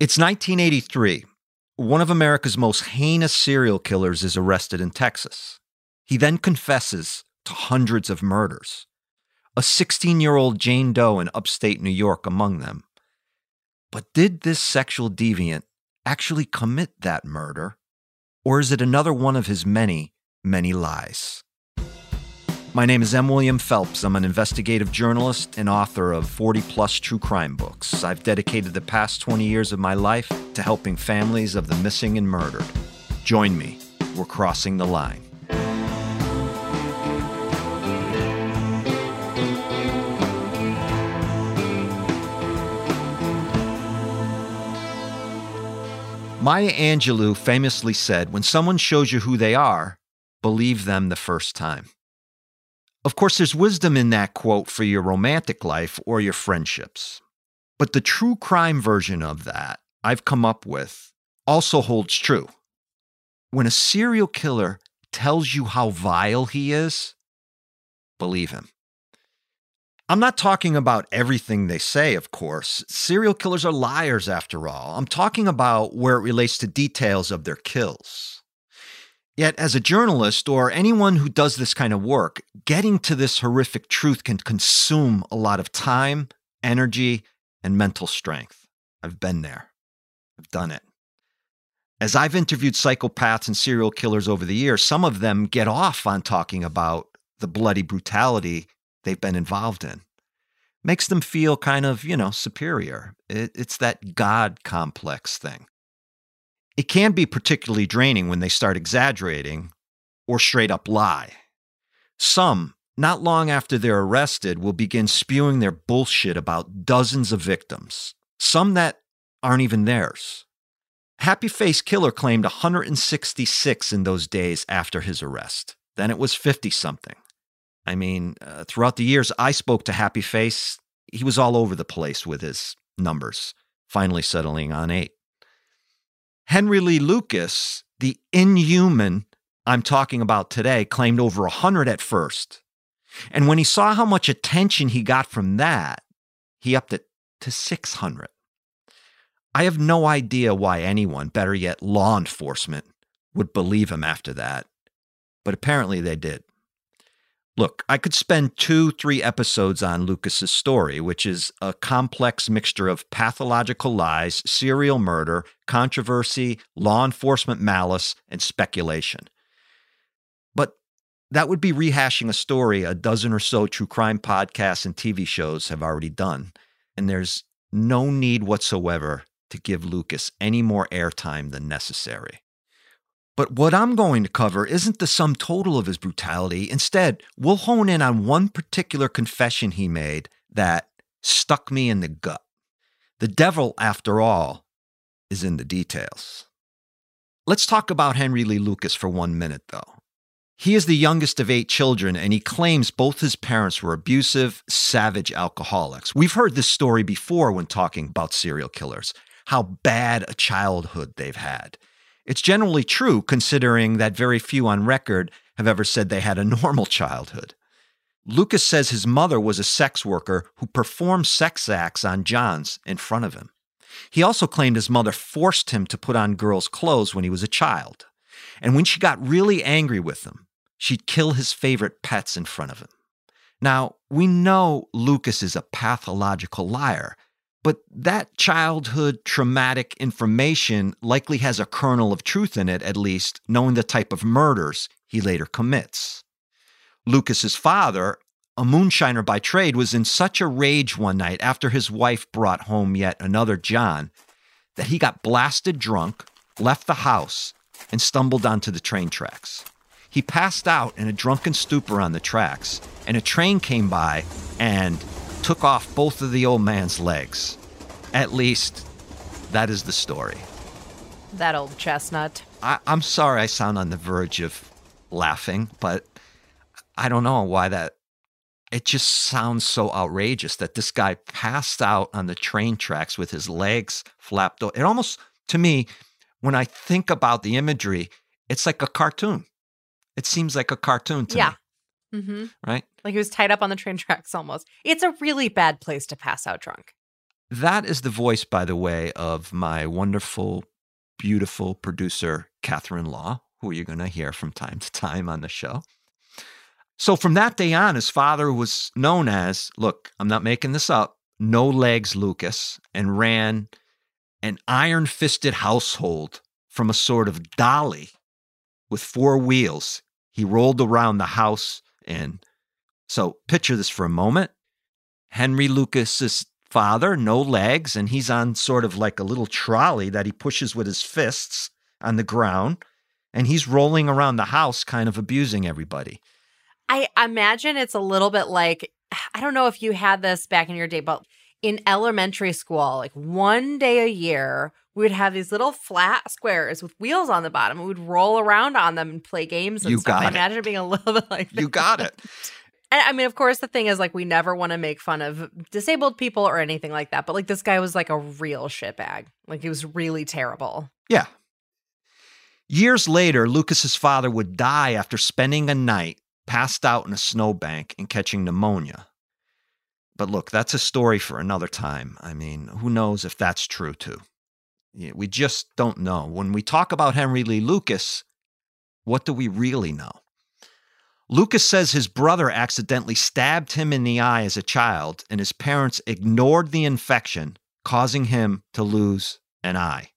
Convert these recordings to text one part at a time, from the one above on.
It's 1983. One of America's most heinous serial killers is arrested in Texas. He then confesses to hundreds of murders. A 16 year old Jane Doe in upstate New York among them. But did this sexual deviant actually commit that murder? Or is it another one of his many, many lies? My name is M. William Phelps. I'm an investigative journalist and author of 40 plus true crime books. I've dedicated the past 20 years of my life to helping families of the missing and murdered. Join me. We're crossing the line. Maya Angelou famously said, When someone shows you who they are, believe them the first time. Of course, there's wisdom in that quote for your romantic life or your friendships. But the true crime version of that I've come up with also holds true. When a serial killer tells you how vile he is, believe him. I'm not talking about everything they say, of course. Serial killers are liars, after all. I'm talking about where it relates to details of their kills. Yet, as a journalist or anyone who does this kind of work, getting to this horrific truth can consume a lot of time, energy, and mental strength. I've been there, I've done it. As I've interviewed psychopaths and serial killers over the years, some of them get off on talking about the bloody brutality they've been involved in. Makes them feel kind of, you know, superior. It, it's that God complex thing. It can be particularly draining when they start exaggerating or straight up lie. Some, not long after they're arrested, will begin spewing their bullshit about dozens of victims, some that aren't even theirs. Happy Face Killer claimed 166 in those days after his arrest. Then it was 50 something. I mean, uh, throughout the years I spoke to Happy Face, he was all over the place with his numbers, finally settling on eight. Henry Lee Lucas, the inhuman I'm talking about today, claimed over 100 at first. And when he saw how much attention he got from that, he upped it to 600. I have no idea why anyone, better yet, law enforcement, would believe him after that, but apparently they did. Look, I could spend two, three episodes on Lucas's story, which is a complex mixture of pathological lies, serial murder, controversy, law enforcement malice, and speculation. But that would be rehashing a story a dozen or so true crime podcasts and TV shows have already done. And there's no need whatsoever to give Lucas any more airtime than necessary. But what I'm going to cover isn't the sum total of his brutality. Instead, we'll hone in on one particular confession he made that stuck me in the gut. The devil, after all, is in the details. Let's talk about Henry Lee Lucas for one minute, though. He is the youngest of eight children, and he claims both his parents were abusive, savage alcoholics. We've heard this story before when talking about serial killers, how bad a childhood they've had. It's generally true, considering that very few on record have ever said they had a normal childhood. Lucas says his mother was a sex worker who performed sex acts on Johns in front of him. He also claimed his mother forced him to put on girls' clothes when he was a child. And when she got really angry with him, she'd kill his favorite pets in front of him. Now, we know Lucas is a pathological liar, but that childhood traumatic information likely has a kernel of truth in it, at least, knowing the type of murders he later commits. Lucas's father, a moonshiner by trade, was in such a rage one night after his wife brought home yet another John that he got blasted drunk, left the house, and stumbled onto the train tracks. He passed out in a drunken stupor on the tracks, and a train came by and took off both of the old man's legs. At least, that is the story. That old chestnut. I, I'm sorry I sound on the verge of laughing, but I don't know why that. It just sounds so outrageous that this guy passed out on the train tracks with his legs flapped. It almost, to me, when I think about the imagery, it's like a cartoon. It seems like a cartoon to yeah. me. Mm-hmm. Right? Like he was tied up on the train tracks almost. It's a really bad place to pass out drunk. That is the voice, by the way, of my wonderful, beautiful producer, Catherine Law, who you're going to hear from time to time on the show. So from that day on, his father was known as, look, I'm not making this up, No Legs Lucas, and ran an iron fisted household from a sort of dolly with four wheels. He rolled around the house in. So picture this for a moment. Henry Lucas's father, no legs, and he's on sort of like a little trolley that he pushes with his fists on the ground, and he's rolling around the house, kind of abusing everybody. I imagine it's a little bit like I don't know if you had this back in your day, but in elementary school, like one day a year, we would have these little flat squares with wheels on the bottom. We would roll around on them and play games and You stuff. got I it. imagine it being a little bit like You that. got it. And I mean, of course, the thing is like we never want to make fun of disabled people or anything like that. But like this guy was like a real shitbag. Like he was really terrible. Yeah. Years later, Lucas's father would die after spending a night passed out in a snowbank and catching pneumonia. But look, that's a story for another time. I mean, who knows if that's true too? We just don't know. When we talk about Henry Lee Lucas, what do we really know? Lucas says his brother accidentally stabbed him in the eye as a child, and his parents ignored the infection, causing him to lose an eye.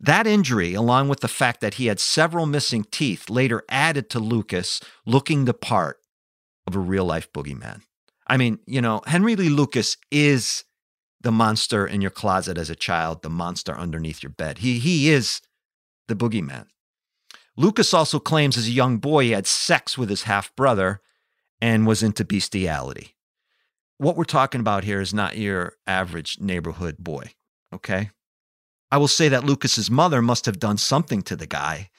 That injury, along with the fact that he had several missing teeth, later added to Lucas looking the part of a real life boogeyman. I mean, you know, Henry Lee Lucas is the monster in your closet as a child, the monster underneath your bed. He, he is the boogeyman. Lucas also claims as a young boy he had sex with his half brother and was into bestiality. What we're talking about here is not your average neighborhood boy, okay? I will say that Lucas's mother must have done something to the guy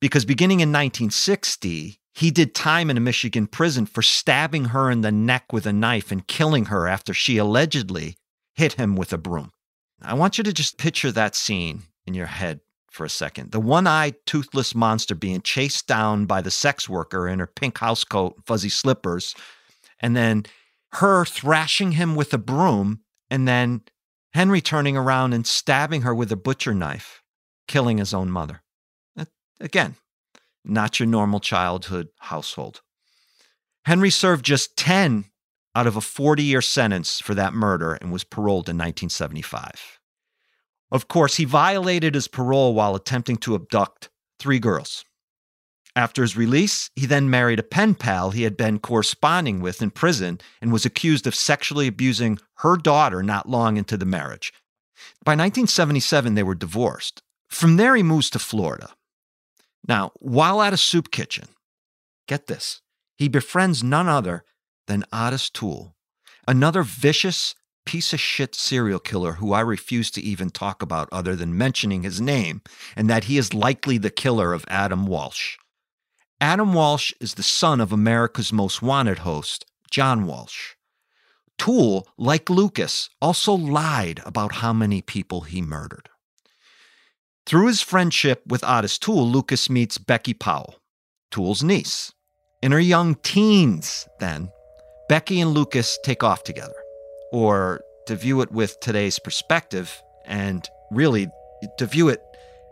because beginning in 1960, he did time in a Michigan prison for stabbing her in the neck with a knife and killing her after she allegedly hit him with a broom. I want you to just picture that scene in your head for a second. The one eyed, toothless monster being chased down by the sex worker in her pink housecoat, and fuzzy slippers, and then her thrashing him with a broom, and then Henry turning around and stabbing her with a butcher knife, killing his own mother. Again, not your normal childhood household. Henry served just 10 out of a 40 year sentence for that murder and was paroled in 1975. Of course, he violated his parole while attempting to abduct three girls. After his release, he then married a pen pal he had been corresponding with in prison and was accused of sexually abusing her daughter not long into the marriage. By 1977, they were divorced. From there, he moves to Florida. Now, while at a soup kitchen, get this, he befriends none other than Otis Toole, another vicious piece of shit serial killer who I refuse to even talk about other than mentioning his name and that he is likely the killer of Adam Walsh. Adam Walsh is the son of America's Most Wanted host, John Walsh. Toole, like Lucas, also lied about how many people he murdered. Through his friendship with Otis Toole, Lucas meets Becky Powell, Toole's niece. In her young teens, then, Becky and Lucas take off together. Or to view it with today's perspective, and really to view it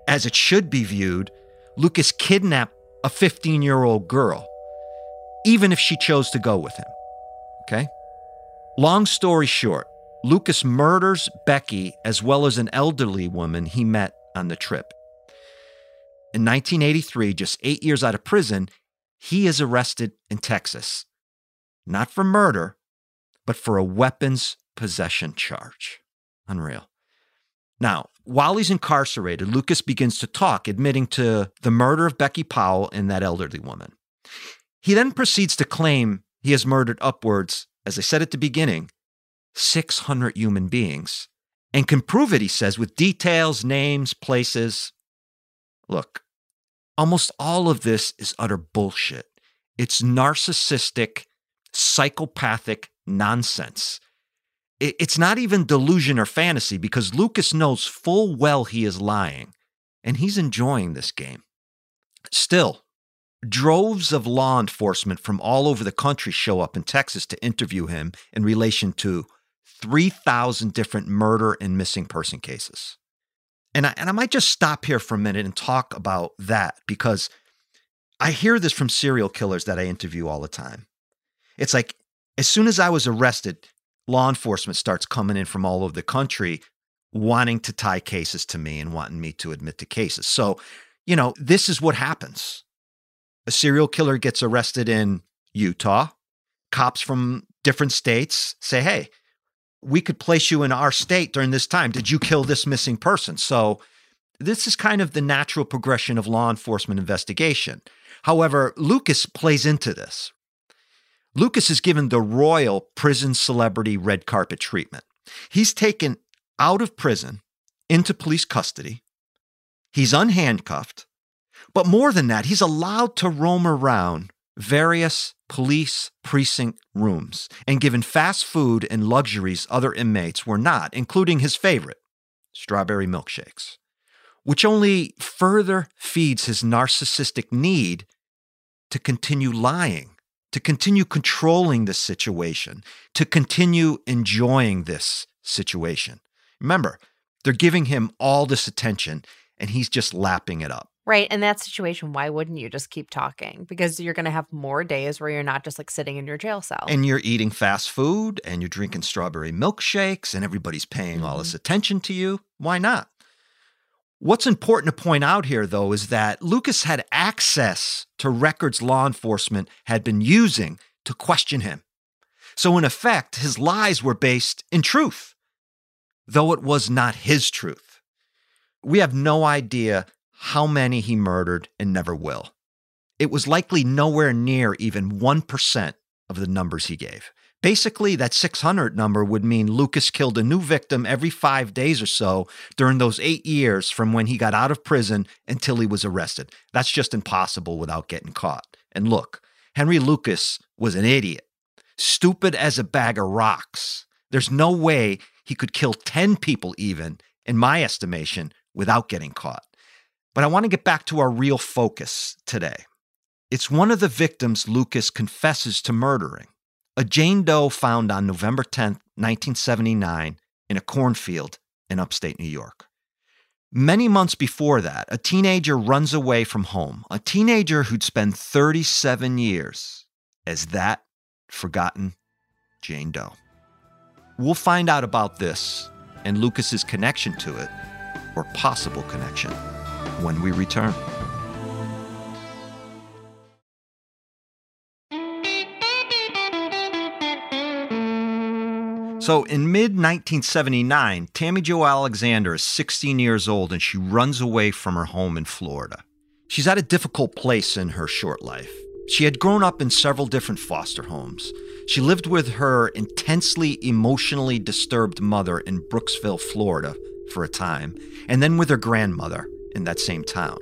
as it should be viewed, Lucas kidnapped a 15 year old girl, even if she chose to go with him. Okay? Long story short, Lucas murders Becky as well as an elderly woman he met on the trip. In 1983, just eight years out of prison, he is arrested in Texas, not for murder, but for a weapons possession charge. Unreal. Now, while he's incarcerated, Lucas begins to talk, admitting to the murder of Becky Powell and that elderly woman. He then proceeds to claim he has murdered upwards, as I said at the beginning, 600 human beings, and can prove it, he says, with details, names, places. Look, almost all of this is utter bullshit. It's narcissistic, psychopathic nonsense. It's not even delusion or fantasy because Lucas knows full well he is lying and he's enjoying this game. Still, droves of law enforcement from all over the country show up in Texas to interview him in relation to 3,000 different murder and missing person cases. And I, and I might just stop here for a minute and talk about that because I hear this from serial killers that I interview all the time. It's like, as soon as I was arrested, law enforcement starts coming in from all over the country wanting to tie cases to me and wanting me to admit to cases. So, you know, this is what happens. A serial killer gets arrested in Utah. Cops from different states say, hey, we could place you in our state during this time. Did you kill this missing person? So, this is kind of the natural progression of law enforcement investigation. However, Lucas plays into this. Lucas is given the royal prison celebrity red carpet treatment. He's taken out of prison into police custody. He's unhandcuffed. But more than that, he's allowed to roam around various police precinct rooms and given fast food and luxuries other inmates were not, including his favorite, strawberry milkshakes, which only further feeds his narcissistic need to continue lying, to continue controlling the situation, to continue enjoying this situation. Remember, they're giving him all this attention and he's just lapping it up. Right. In that situation, why wouldn't you just keep talking? Because you're going to have more days where you're not just like sitting in your jail cell. And you're eating fast food and you're drinking strawberry milkshakes and everybody's paying mm-hmm. all this attention to you. Why not? What's important to point out here, though, is that Lucas had access to records law enforcement had been using to question him. So, in effect, his lies were based in truth, though it was not his truth. We have no idea how many he murdered and never will. It was likely nowhere near even 1% of the numbers he gave. Basically, that 600 number would mean Lucas killed a new victim every five days or so during those eight years from when he got out of prison until he was arrested. That's just impossible without getting caught. And look, Henry Lucas was an idiot, stupid as a bag of rocks. There's no way he could kill 10 people, even, in my estimation, without getting caught. But I want to get back to our real focus today. It's one of the victims Lucas confesses to murdering, a Jane Doe found on November 10, 1979, in a cornfield in upstate New York. Many months before that, a teenager runs away from home, a teenager who'd spend 37 years as that forgotten Jane Doe. We'll find out about this and Lucas's connection to it, or possible connection when we return. So in mid 1979, Tammy Jo Alexander is 16 years old and she runs away from her home in Florida. She's at a difficult place in her short life. She had grown up in several different foster homes. She lived with her intensely emotionally disturbed mother in Brooksville, Florida for a time, and then with her grandmother in that same town.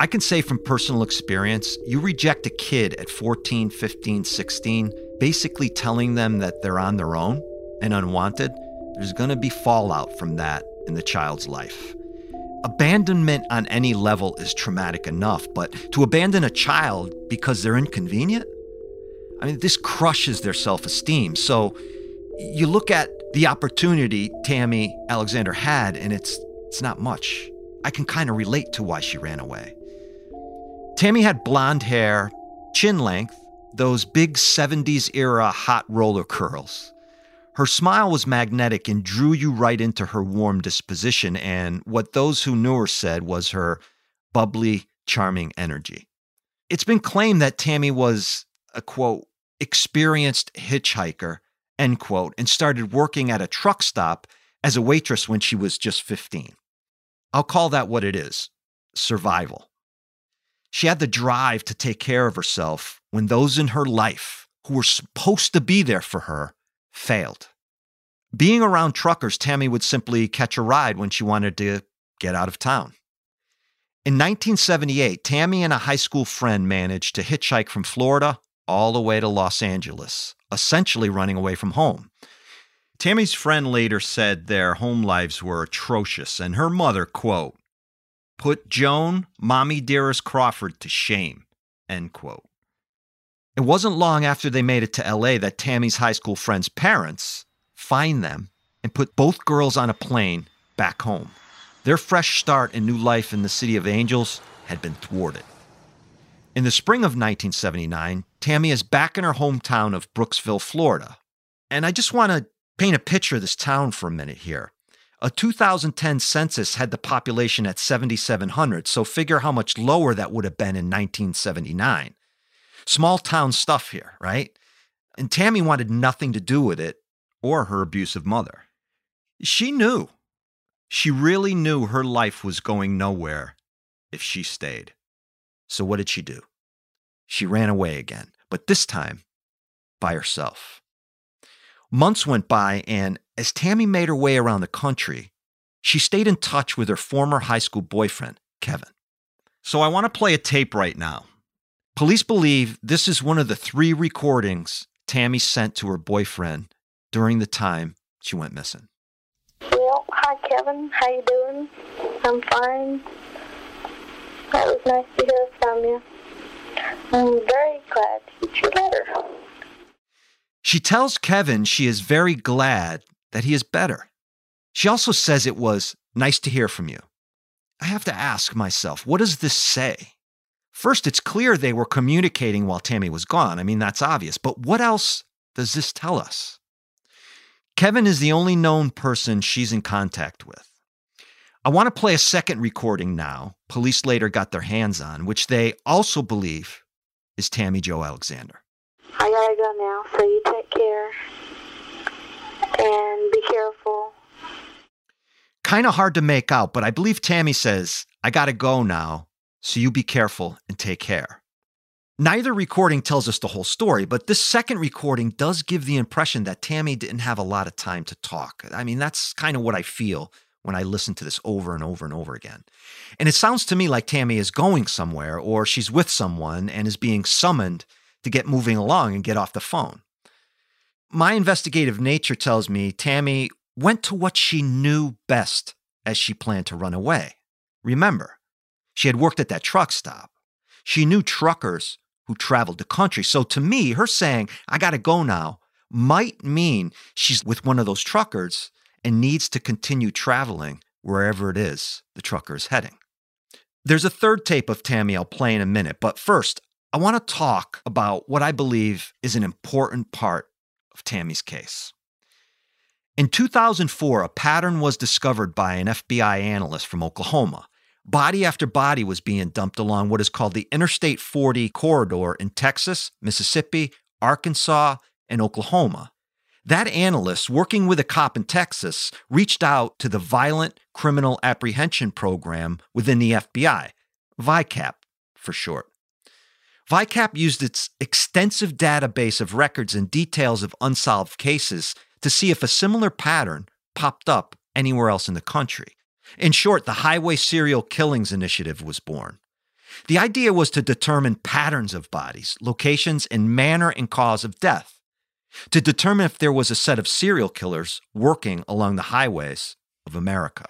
I can say from personal experience, you reject a kid at 14, 15, 16, basically telling them that they're on their own and unwanted, there's going to be fallout from that in the child's life. Abandonment on any level is traumatic enough, but to abandon a child because they're inconvenient? I mean, this crushes their self esteem. So you look at the opportunity Tammy Alexander had, and it's, it's not much. I can kind of relate to why she ran away. Tammy had blonde hair, chin length, those big 70s era hot roller curls. Her smile was magnetic and drew you right into her warm disposition, and what those who knew her said was her bubbly, charming energy. It's been claimed that Tammy was a quote, experienced hitchhiker, end quote, and started working at a truck stop as a waitress when she was just 15. I'll call that what it is survival. She had the drive to take care of herself when those in her life who were supposed to be there for her failed. Being around truckers, Tammy would simply catch a ride when she wanted to get out of town. In 1978, Tammy and a high school friend managed to hitchhike from Florida all the way to Los Angeles, essentially running away from home. Tammy's friend later said their home lives were atrocious, and her mother, quote, put Joan, Mommy Dearest Crawford, to shame, end quote. It wasn't long after they made it to LA that Tammy's high school friend's parents find them and put both girls on a plane back home. Their fresh start and new life in the City of Angels had been thwarted. In the spring of 1979, Tammy is back in her hometown of Brooksville, Florida. And I just want to paint a picture of this town for a minute here. A 2010 census had the population at 7,700, so figure how much lower that would have been in 1979. Small town stuff here, right? And Tammy wanted nothing to do with it or her abusive mother. She knew. She really knew her life was going nowhere if she stayed. So what did she do? She ran away again, but this time by herself. Months went by, and as Tammy made her way around the country, she stayed in touch with her former high school boyfriend, Kevin. So I want to play a tape right now. Police believe this is one of the three recordings Tammy sent to her boyfriend during the time she went missing. Well, hi Kevin, how you doing? I'm fine. That was nice to hear from you. I'm very glad to get your letter. She tells Kevin she is very glad that he is better. She also says it was nice to hear from you. I have to ask myself, what does this say? First, it's clear they were communicating while Tammy was gone. I mean, that's obvious. But what else does this tell us? Kevin is the only known person she's in contact with. I want to play a second recording now, police later got their hands on, which they also believe is Tammy Jo Alexander. I gotta go now, so you take care and be careful. Kind of hard to make out, but I believe Tammy says, I gotta go now, so you be careful and take care. Neither recording tells us the whole story, but this second recording does give the impression that Tammy didn't have a lot of time to talk. I mean, that's kind of what I feel when I listen to this over and over and over again. And it sounds to me like Tammy is going somewhere or she's with someone and is being summoned to get moving along and get off the phone. My investigative nature tells me Tammy went to what she knew best as she planned to run away. Remember, she had worked at that truck stop. She knew truckers who traveled the country. So to me, her saying, I got to go now, might mean she's with one of those truckers and needs to continue traveling wherever it is the trucker is heading. There's a third tape of Tammy I'll play in a minute, but first, I want to talk about what I believe is an important part of Tammy's case. In 2004, a pattern was discovered by an FBI analyst from Oklahoma. Body after body was being dumped along what is called the Interstate 40 corridor in Texas, Mississippi, Arkansas, and Oklahoma. That analyst, working with a cop in Texas, reached out to the Violent Criminal Apprehension Program within the FBI, VICAP for short. VICAP used its extensive database of records and details of unsolved cases to see if a similar pattern popped up anywhere else in the country. In short, the Highway Serial Killings Initiative was born. The idea was to determine patterns of bodies, locations, and manner and cause of death, to determine if there was a set of serial killers working along the highways of America.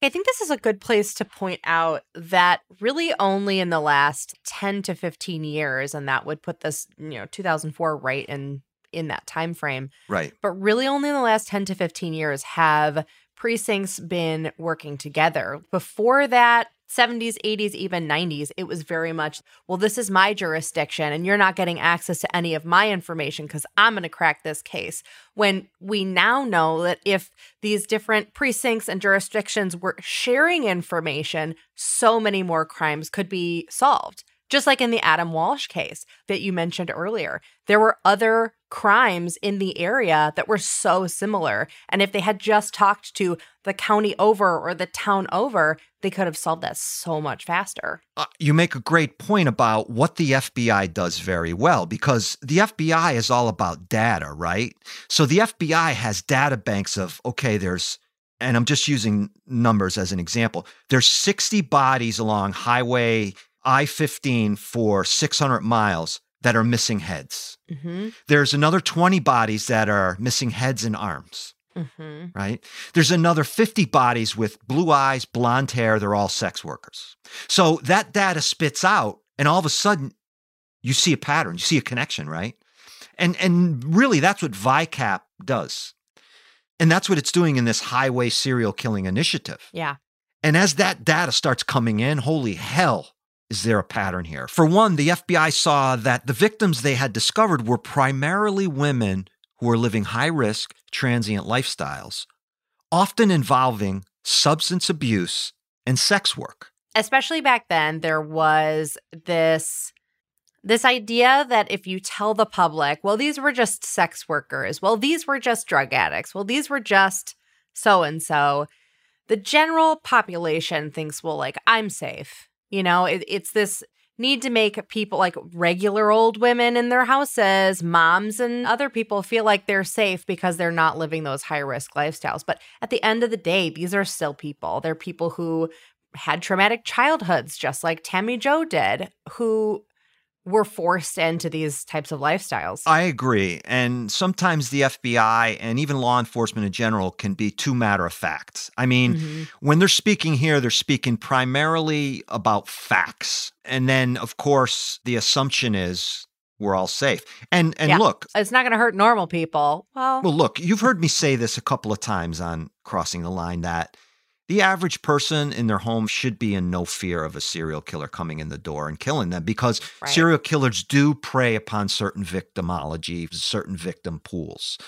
I think this is a good place to point out that really only in the last 10 to 15 years and that would put this, you know, 2004 right in in that time frame. Right. But really only in the last 10 to 15 years have precincts been working together. Before that, 70s, 80s, even 90s, it was very much, well, this is my jurisdiction and you're not getting access to any of my information because I'm going to crack this case. When we now know that if these different precincts and jurisdictions were sharing information, so many more crimes could be solved. Just like in the Adam Walsh case that you mentioned earlier, there were other crimes in the area that were so similar. And if they had just talked to the county over or the town over, they could have solved that so much faster. Uh, you make a great point about what the FBI does very well because the FBI is all about data, right? So the FBI has data banks of, okay, there's and I'm just using numbers as an example. There's 60 bodies along Highway I 15 for 600 miles that are missing heads. Mm-hmm. There's another 20 bodies that are missing heads and arms. Mm-hmm. Right? There's another 50 bodies with blue eyes, blonde hair. They're all sex workers. So that data spits out, and all of a sudden, you see a pattern, you see a connection, right? And, and really, that's what VICAP does. And that's what it's doing in this highway serial killing initiative. Yeah. And as that data starts coming in, holy hell, is there a pattern here? For one, the FBI saw that the victims they had discovered were primarily women who were living high risk, transient lifestyles, often involving substance abuse and sex work. Especially back then, there was this this idea that if you tell the public, well, these were just sex workers, well, these were just drug addicts, well, these were just so and so, the general population thinks, well, like, I'm safe. You know, it, it's this need to make people like regular old women in their houses, moms and other people feel like they're safe because they're not living those high risk lifestyles. But at the end of the day, these are still people. They're people who had traumatic childhoods, just like Tammy Jo did, who were forced into these types of lifestyles. I agree. And sometimes the FBI and even law enforcement in general can be too matter of fact. I mean, mm-hmm. when they're speaking here, they're speaking primarily about facts. And then, of course, the assumption is we're all safe. And and yeah. look, it's not going to hurt normal people. Well, well, look, you've heard me say this a couple of times on crossing the line that the average person in their home should be in no fear of a serial killer coming in the door and killing them because right. serial killers do prey upon certain victimology, certain victim pools.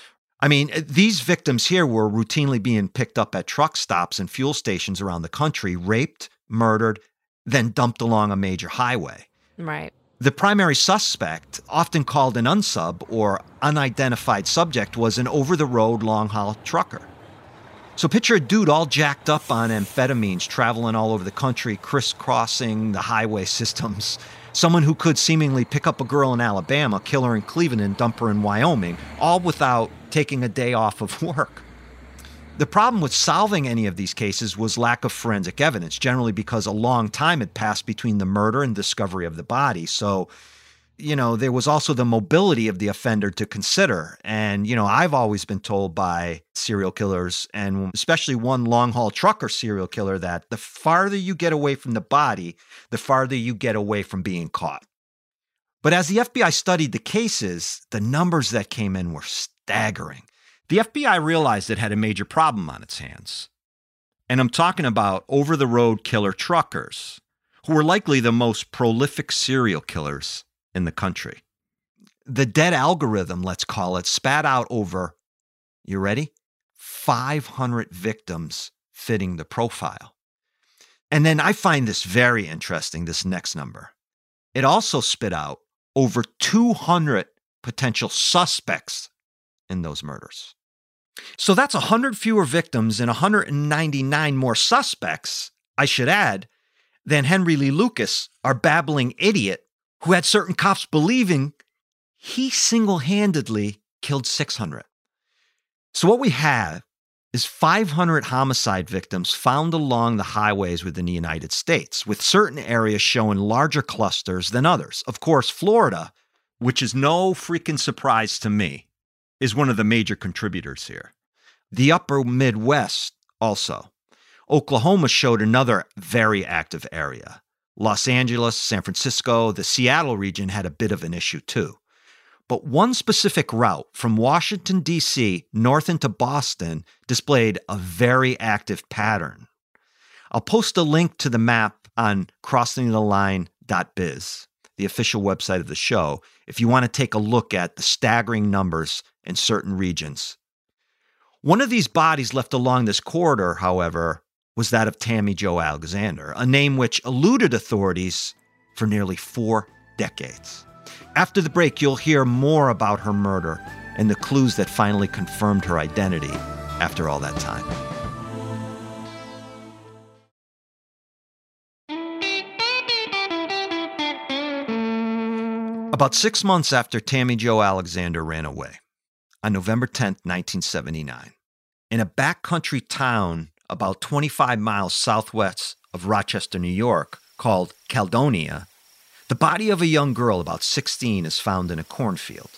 I mean, eh, these victims here were routinely being picked up at truck stops and fuel stations around the country, raped, murdered, then dumped along a major highway. Right. The primary suspect, often called an unsub or unidentified subject, was an over the road long haul trucker. So picture a dude all jacked up on amphetamines, traveling all over the country, crisscrossing the highway systems. Someone who could seemingly pick up a girl in Alabama, kill her in Cleveland, and dump her in Wyoming, all without taking a day off of work. The problem with solving any of these cases was lack of forensic evidence, generally because a long time had passed between the murder and discovery of the body. So you know, there was also the mobility of the offender to consider. And, you know, I've always been told by serial killers, and especially one long haul trucker serial killer, that the farther you get away from the body, the farther you get away from being caught. But as the FBI studied the cases, the numbers that came in were staggering. The FBI realized it had a major problem on its hands. And I'm talking about over the road killer truckers, who were likely the most prolific serial killers in the country. The dead algorithm, let's call it, spat out over, you ready? 500 victims fitting the profile. And then I find this very interesting, this next number. It also spit out over 200 potential suspects in those murders. So that's 100 fewer victims and 199 more suspects, I should add, than Henry Lee Lucas, our babbling idiot who had certain cops believing he single handedly killed 600. So, what we have is 500 homicide victims found along the highways within the United States, with certain areas showing larger clusters than others. Of course, Florida, which is no freaking surprise to me, is one of the major contributors here. The upper Midwest also. Oklahoma showed another very active area. Los Angeles, San Francisco, the Seattle region had a bit of an issue too. But one specific route from Washington, D.C., north into Boston displayed a very active pattern. I'll post a link to the map on crossingtheline.biz, the official website of the show, if you want to take a look at the staggering numbers in certain regions. One of these bodies left along this corridor, however, was that of Tammy Jo Alexander, a name which eluded authorities for nearly four decades. After the break, you'll hear more about her murder and the clues that finally confirmed her identity after all that time. About six months after Tammy Jo Alexander ran away, on November 10, 1979, in a backcountry town about 25 miles southwest of Rochester, New York, called Caledonia, the body of a young girl about 16 is found in a cornfield.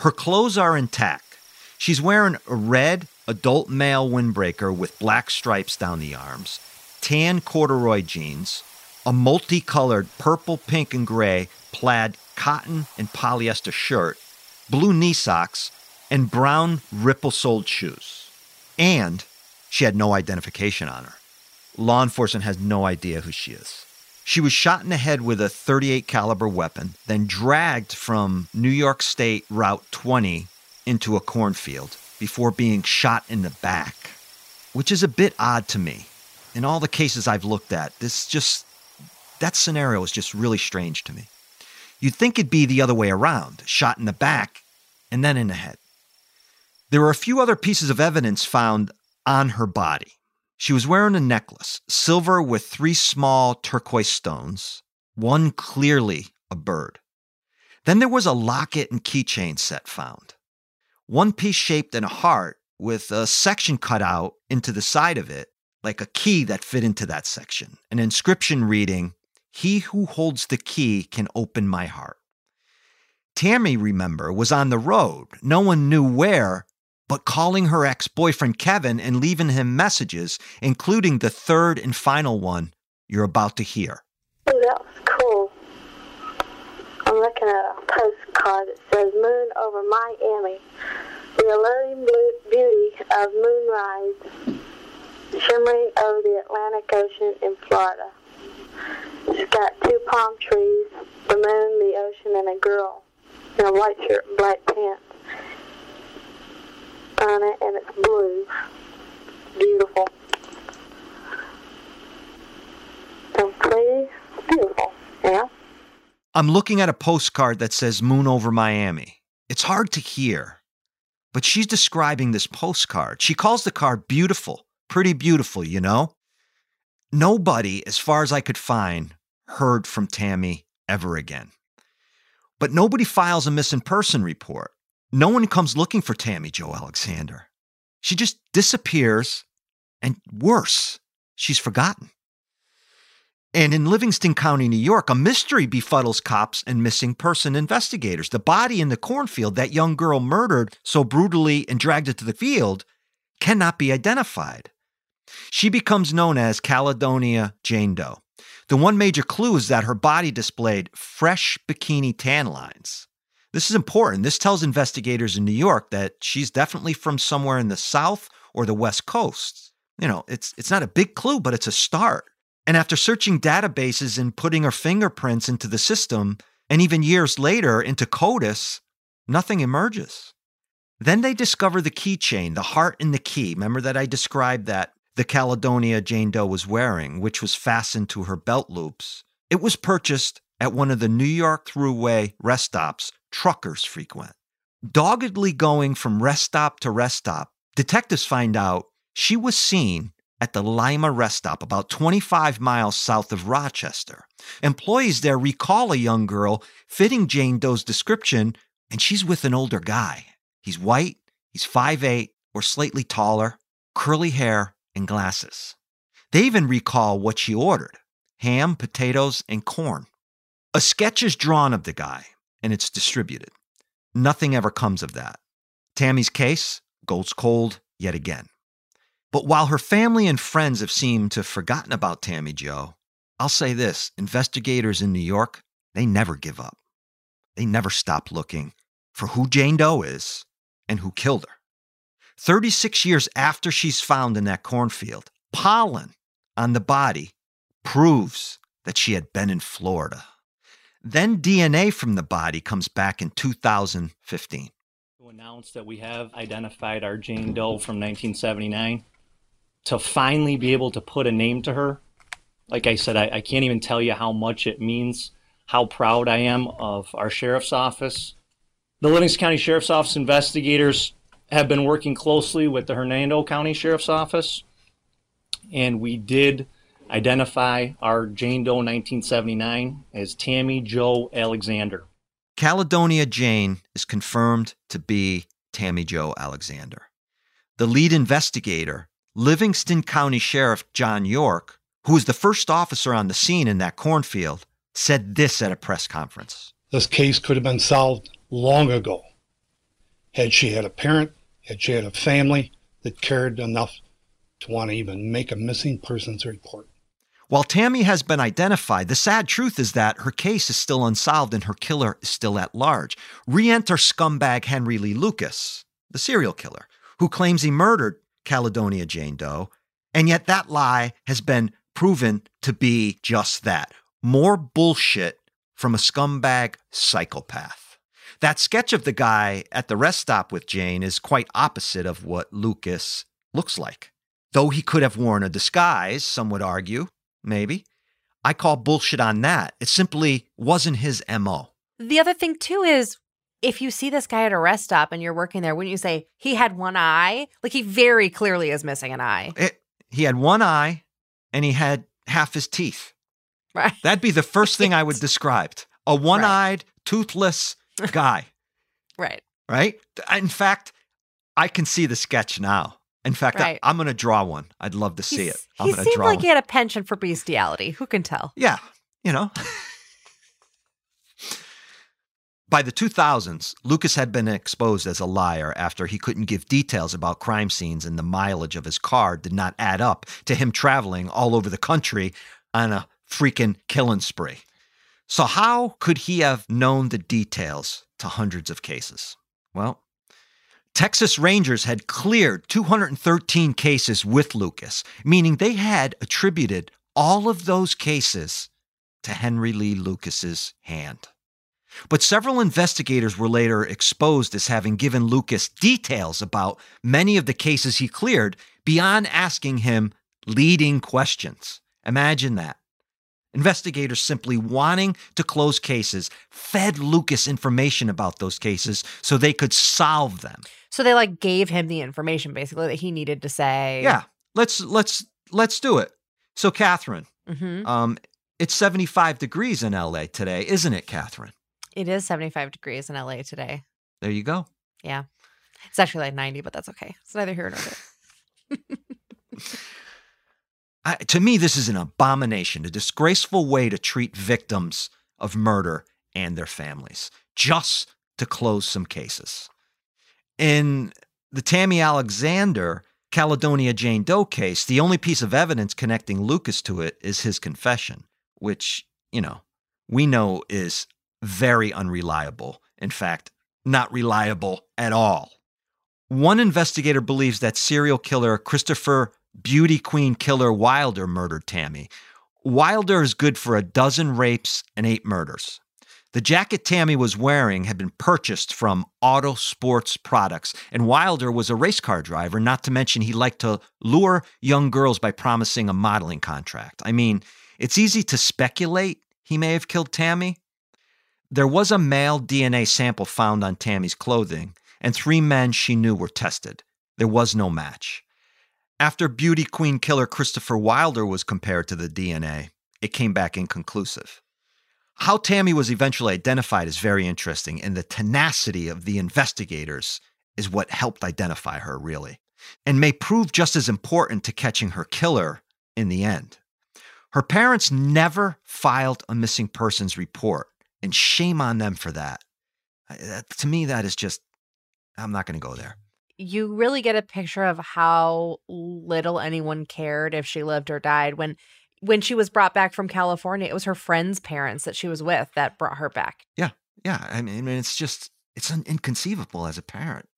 Her clothes are intact. She's wearing a red adult male windbreaker with black stripes down the arms, tan corduroy jeans, a multicolored purple, pink, and gray plaid cotton and polyester shirt, blue knee socks, and brown ripple soled shoes. And she had no identification on her. Law enforcement has no idea who she is. She was shot in the head with a 38 caliber weapon, then dragged from New York State Route 20 into a cornfield before being shot in the back, which is a bit odd to me. In all the cases I've looked at, this just that scenario is just really strange to me. You'd think it'd be the other way around, shot in the back and then in the head. There were a few other pieces of evidence found on her body. She was wearing a necklace, silver with three small turquoise stones, one clearly a bird. Then there was a locket and keychain set found. One piece shaped in a heart with a section cut out into the side of it, like a key that fit into that section. An inscription reading, He who holds the key can open my heart. Tammy, remember, was on the road. No one knew where, but calling her ex boyfriend Kevin and leaving him messages, including the third and final one you're about to hear. Oh, that cool. I'm looking at a postcard that says Moon over Miami. The alluring beauty of moonrise shimmering over the Atlantic Ocean in Florida. It's got two palm trees, the moon, the ocean, and a girl in a white shirt and black pants on it, and it's blue. Beautiful. Simply beautiful. Yeah. I'm looking at a postcard that says Moon over Miami. It's hard to hear, but she's describing this postcard. She calls the card beautiful, pretty beautiful, you know? Nobody, as far as I could find, heard from Tammy ever again. But nobody files a missing person report. No one comes looking for Tammy Jo Alexander. She just disappears, and worse, she's forgotten. And in Livingston County, New York, a mystery befuddles cops and missing person investigators. The body in the cornfield, that young girl murdered so brutally and dragged into the field, cannot be identified. She becomes known as Caledonia Jane Doe. The one major clue is that her body displayed fresh bikini tan lines. This is important. This tells investigators in New York that she's definitely from somewhere in the South or the West Coast. You know, it's it's not a big clue, but it's a start. And after searching databases and putting her fingerprints into the system, and even years later into CODIS, nothing emerges. Then they discover the keychain, the heart in the key. Remember that I described that the Caledonia Jane Doe was wearing, which was fastened to her belt loops. It was purchased at one of the New York Thruway rest stops truckers frequent. Doggedly going from rest stop to rest stop, detectives find out she was seen at the Lima rest stop about 25 miles south of Rochester. Employees there recall a young girl fitting Jane Doe's description, and she's with an older guy. He's white, he's 5'8 or slightly taller, curly hair, and glasses. They even recall what she ordered ham, potatoes, and corn. A sketch is drawn of the guy, and it's distributed. Nothing ever comes of that. Tammy's case goes cold yet again. But while her family and friends have seemed to have forgotten about Tammy Jo, I'll say this investigators in New York, they never give up. They never stop looking for who Jane Doe is and who killed her. 36 years after she's found in that cornfield, pollen on the body proves that she had been in Florida. Then DNA from the body comes back in 2015. To announce that we have identified our Jane Doe from 1979, to finally be able to put a name to her, like I said, I, I can't even tell you how much it means, how proud I am of our sheriff's office. The Livingston County Sheriff's Office investigators have been working closely with the Hernando County Sheriff's Office, and we did identify our Jane Doe 1979 as Tammy Jo Alexander. Caledonia Jane is confirmed to be Tammy Jo Alexander. The lead investigator, Livingston County Sheriff John York, who was the first officer on the scene in that cornfield, said this at a press conference. This case could have been solved long ago had she had a parent, had she had a family that cared enough to want to even make a missing persons report. While Tammy has been identified, the sad truth is that her case is still unsolved and her killer is still at large. Re enter scumbag Henry Lee Lucas, the serial killer, who claims he murdered Caledonia Jane Doe, and yet that lie has been proven to be just that more bullshit from a scumbag psychopath. That sketch of the guy at the rest stop with Jane is quite opposite of what Lucas looks like. Though he could have worn a disguise, some would argue, maybe. I call bullshit on that. It simply wasn't his MO. The other thing too is if you see this guy at a rest stop and you're working there, wouldn't you say he had one eye? Like he very clearly is missing an eye. It, he had one eye and he had half his teeth. Right. That'd be the first thing I would describe. A one eyed, toothless guy, Right. right? In fact, I can see the sketch now. In fact, Right. I, am going to draw one. I'd love to see it. I'm he seemed draw like one. he had a penchant for bestiality. Who can tell? Yeah, you know. By the 2000s, Lucas had been exposed as a liar after he couldn't give details about crime scenes and the mileage of his car did not add up to him traveling all over the country on a freaking killing spree. So, how could he have known the details to hundreds of cases? Well, Texas Rangers had cleared 213 cases with Lucas, meaning they had attributed all of those cases to Henry Lee Lucas's hand. But several investigators were later exposed as having given Lucas details about many of the cases he cleared beyond asking him leading questions. Imagine that. Investigators simply wanting to close cases fed Lucas information about those cases so they could solve them. So they like gave him the information basically that he needed to say. Yeah, let's let's let's do it. So, Catherine, hmm um, it's 75 degrees in LA today, isn't it, Catherine? It is 75 degrees in LA today. There you go. Yeah. It's actually like 90, but that's okay. It's neither here nor there. I, to me, this is an abomination, a disgraceful way to treat victims of murder and their families, just to close some cases. In the Tammy Alexander Caledonia Jane Doe case, the only piece of evidence connecting Lucas to it is his confession, which, you know, we know is very unreliable. In fact, not reliable at all. One investigator believes that serial killer Christopher Beauty Queen Killer Wilder murdered Tammy. Wilder is good for a dozen rapes and eight murders. The jacket Tammy was wearing had been purchased from Auto Sports Products, and Wilder was a race car driver, not to mention he liked to lure young girls by promising a modeling contract. I mean, it's easy to speculate he may have killed Tammy. There was a male DNA sample found on Tammy's clothing, and three men she knew were tested. There was no match. After beauty queen killer Christopher Wilder was compared to the DNA, it came back inconclusive. How Tammy was eventually identified is very interesting, and the tenacity of the investigators is what helped identify her, really, and may prove just as important to catching her killer in the end. Her parents never filed a missing persons report, and shame on them for that. To me, that is just, I'm not going to go there. You really get a picture of how little anyone cared if she lived or died when when she was brought back from California it was her friend's parents that she was with that brought her back Yeah, I mean, I mean, it's just it's inconceivable as a parent.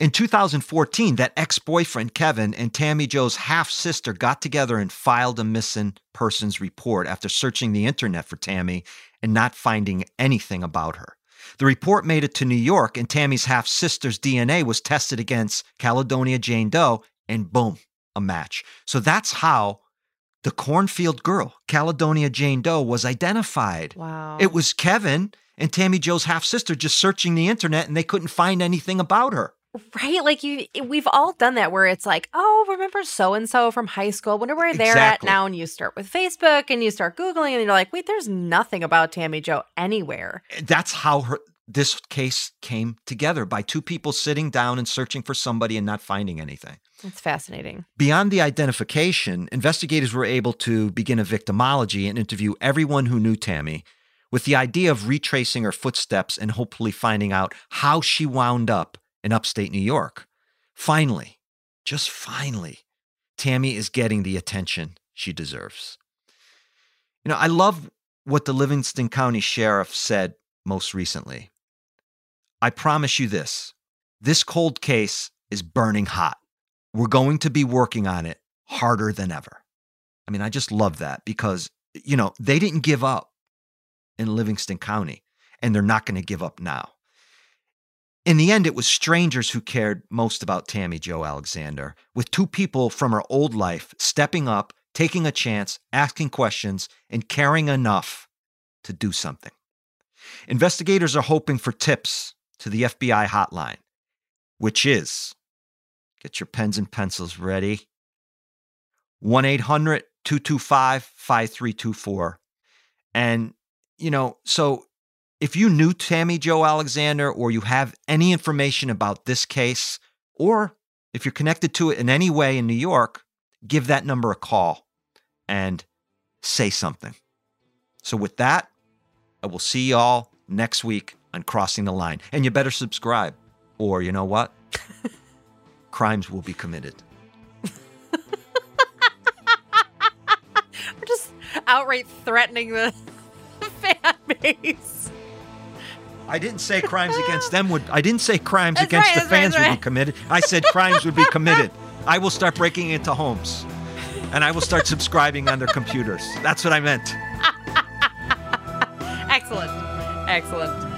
In 2014, that ex-boyfriend Kevin and Tammy Jo's half-sister got together and filed a missing persons report after searching the internet for Tammy and not finding anything about her. The report made it to New York, and Tammy's half-sister's DNA was tested against Caledonia Jane Doe, and boom, a match. So that's how the cornfield girl, Caledonia Jane Doe, was identified. wow It was Kevin and Tammy Jo's half sister just searching the internet and they couldn't find anything about her. Right like you eh, we've all done that where it's like oh remember so and so from high school wonder where they're Exactly. at now and you start with Facebook and you start googling and you're like wait there's nothing about Tammy Jo anywhere eh, That's how her this case came together by two people sitting down and searching for somebody and not finding anything. it's fascinating Beyond the identification, investigators were able to begin a victimology and interview everyone who knew Tammy with the idea of retracing her footsteps and hopefully finding out how she wound up in upstate New York. Finally, just finally, Tammy is getting the attention she deserves. You know, I love what the Livingston County Sheriff said most recently. I promise you this this cold case is burning hot. we're going to be working on it harder than ever. I mean, I just love that because, you know, they didn't give up in Livingston County and they're not going to give up now. In the end, it was strangers who cared most about Tammy Jo Alexander, with two people from her old life stepping up, taking a chance, asking questions, and caring enough to do something. Investigators are hoping for tips to the FBI hotline, which is get your pens and pencils ready 1 800 225 5324. And, you know, so if you knew Tammy Jo Alexander or you have any information about this case, or if you're connected to it in any way in New York, give that number a call and say something. So, with that, I will see y'all next week on Crossing the Line. And you better subscribe, or you know what? Crimes will be committed. We're just outright threatening the fan base. I didn't say crimes against them would. I didn't say crimes That's against right, the that's right, fans that's would be committed. I said crimes would be committed. I will start breaking into homes, and I will start subscribing on their computers. That's what I meant. Excellent. Excellent.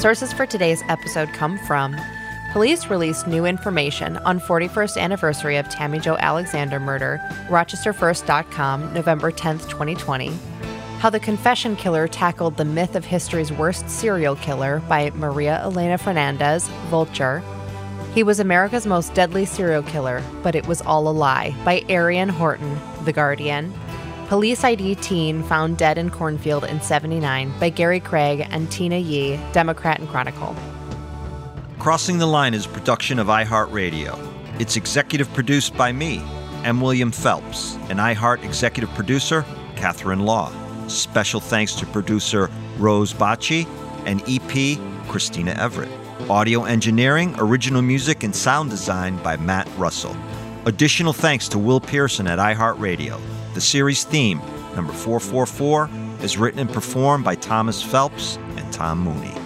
Sources for today's episode come from Police released new information on 41st anniversary of Tammy Jo Alexander murder, RochesterFirst.com, November 10th, 2020. How the Confession Killer tackled the myth of history's worst serial killer by Maria Elena Fernandez, Vulture. He was America's most deadly serial killer, but it was all a lie by Adrian Horton, The Guardian. Police ID Teen Found Dead in Cornfield in 79 by Gary Craig and Tina Yee, Democrat and Chronicle. Crossing the Line is a production of iHeartRadio. It's executive produced by me, M. William Phelps, and iHeart executive producer, Catherine Law. Special thanks to producer Rose Bacci and EP Christina Everett. Audio engineering, original music, and sound design by Matt Russell. Additional thanks to Will Pearson at iHeartRadio. The series theme, number 444, is written and performed by Thomas Phelps and Tom Mooney.